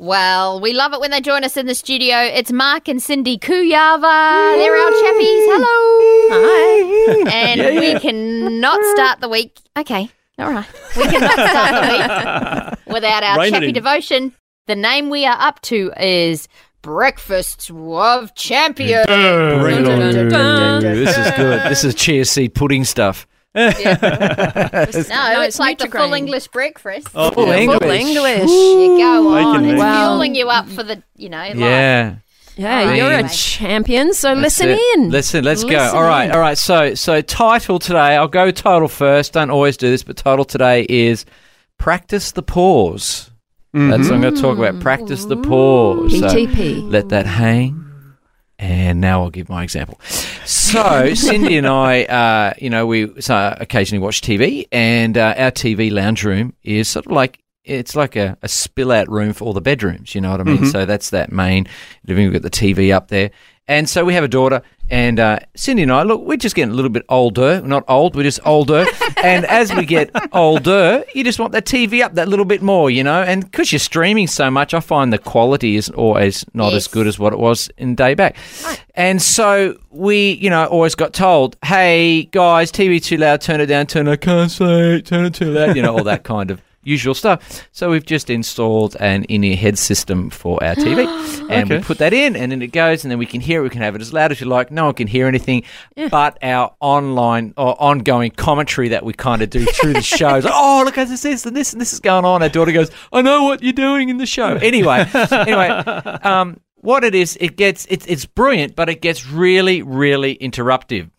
Well, we love it when they join us in the studio. It's Mark and Cindy Kuyava. They're our chappies. Hello. Hi. And yeah, we cannot start the week. Okay. All right. We cannot start the week without our Rain chappy devotion. The name we are up to is Breakfasts of Champions. This is good. This is chia seed pudding stuff. Yeah. no, it's like the full English breakfast. Oh, full English. Full English. You go on. It's wow. fueling you up for the, you know, yeah. Yeah, you're a champion, so That's listen it. in. Listen, let's listen go. All right, in. all right. So, so title today. I'll go title first. Don't always do this, but title today is practice the pause. Mm-hmm. That's what I'm going to talk about. Practice the pause. PTP. So let that hang. And now I'll give my example. So Cindy and I, uh, you know, we so occasionally watch TV, and uh, our TV lounge room is sort of like it's like a, a spill out room for all the bedrooms. You know what I mean? Mm-hmm. So that's that main living. We've got the TV up there, and so we have a daughter, and uh, Cindy and I, look, we're just getting a little bit older. Not old, we're just older. and as we get older, you just want that TV up that little bit more, you know? And because you're streaming so much, I find the quality isn't always not yes. as good as what it was in day back. Right. And so we, you know, always got told, hey, guys, TV too loud, turn it down, turn it, I can't say, turn it too loud, you know, all that kind of usual stuff. So we've just installed an in-ear head system for our TV, and okay. we put that in, and then it goes, and then we can hear it. We can have it as loud as you like. No one can hear anything, yeah. but our online or ongoing commentary that we kind of do through the shows. oh, look at this, this, and this, and this is going on. Our daughter goes, "I know what you're doing in the show." Anyway, anyway. Um, what it is, it gets it's it's brilliant, but it gets really, really interruptive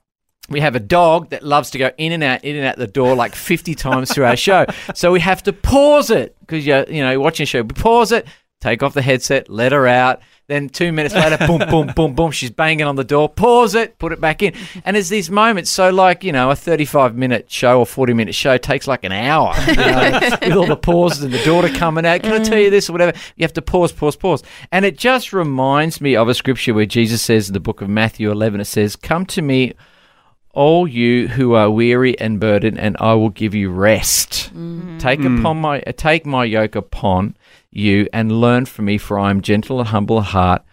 we have a dog that loves to go in and out, in and out the door like 50 times through our show. So we have to pause it because you're, you know, watching a show. We pause it, take off the headset, let her out. Then two minutes later, boom, boom, boom, boom, she's banging on the door. Pause it, put it back in. And there's these moments. So, like, you know, a 35 minute show or 40 minute show takes like an hour you know, with all the pauses and the daughter coming out. Can I tell you this or whatever? You have to pause, pause, pause. And it just reminds me of a scripture where Jesus says in the book of Matthew 11, it says, Come to me all you who are weary and burdened, and I will give you rest. Mm-hmm. Take mm. upon my uh, take my yoke upon you and learn from me, for I am gentle and humble of heart,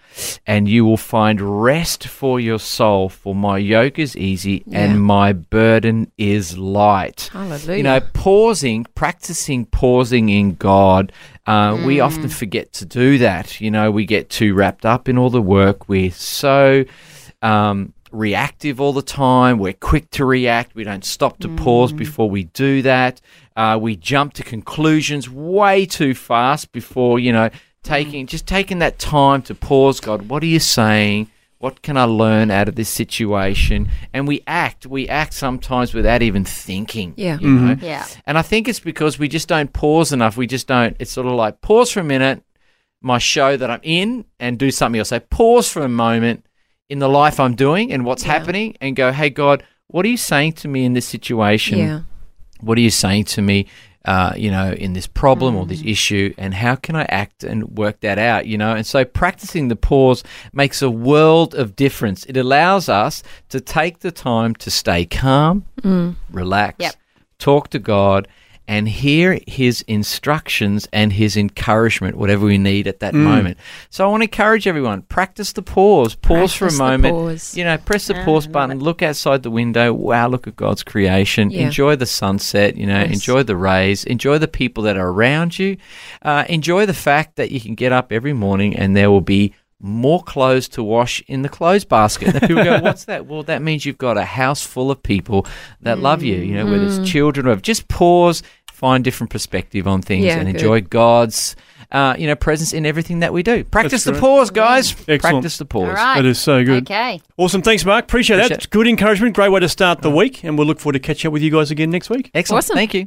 and you will find rest for your soul. For my yoke is easy yeah. and my burden is light. Hallelujah. You know, pausing, practicing pausing in God. Uh, mm. We often forget to do that. You know, we get too wrapped up in all the work. We're so um, reactive all the time. We're quick to react. We don't stop to mm. pause before we do that. Uh, we jump to conclusions way too fast before, you know, taking mm. just taking that time to pause. God, what are you saying? What can I learn out of this situation? And we act. We act sometimes without even thinking. Yeah. You? Mm-hmm. Yeah. And I think it's because we just don't pause enough. We just don't. It's sort of like pause for a minute, my show that I'm in, and do something else. So pause for a moment in the life I'm doing and what's yeah. happening and go, hey, God, what are you saying to me in this situation? Yeah. What are you saying to me, uh, you know, in this problem mm. or this mm. issue? And how can I act and work that out, you know? And so practicing the pause makes a world of difference. It allows us to take the time to stay calm, mm. relax, yep. talk to God, and hear his instructions and his encouragement, whatever we need at that mm. moment. So I want to encourage everyone: practice the pause, pause practice for a moment. Pause. You know, press the yeah, pause button, look outside the window. Wow, look at God's creation. Yeah. Enjoy the sunset. You know, yes. enjoy the rays. Enjoy the people that are around you. Uh, enjoy the fact that you can get up every morning and there will be more clothes to wash in the clothes basket. And people go, What's that? Well, that means you've got a house full of people that mm. love you, you know, whether it's mm. children or just pause, find different perspective on things yeah, and good. enjoy God's. Uh, you know, presence in everything that we do. Practice the pause, guys. Excellent. Practice the pause. Right. That is so good. Okay. Awesome. Thanks, Mark. Appreciate, Appreciate that. It. Good encouragement. Great way to start the week. And we'll look forward to catch up with you guys again next week. Excellent. Awesome. Thank you.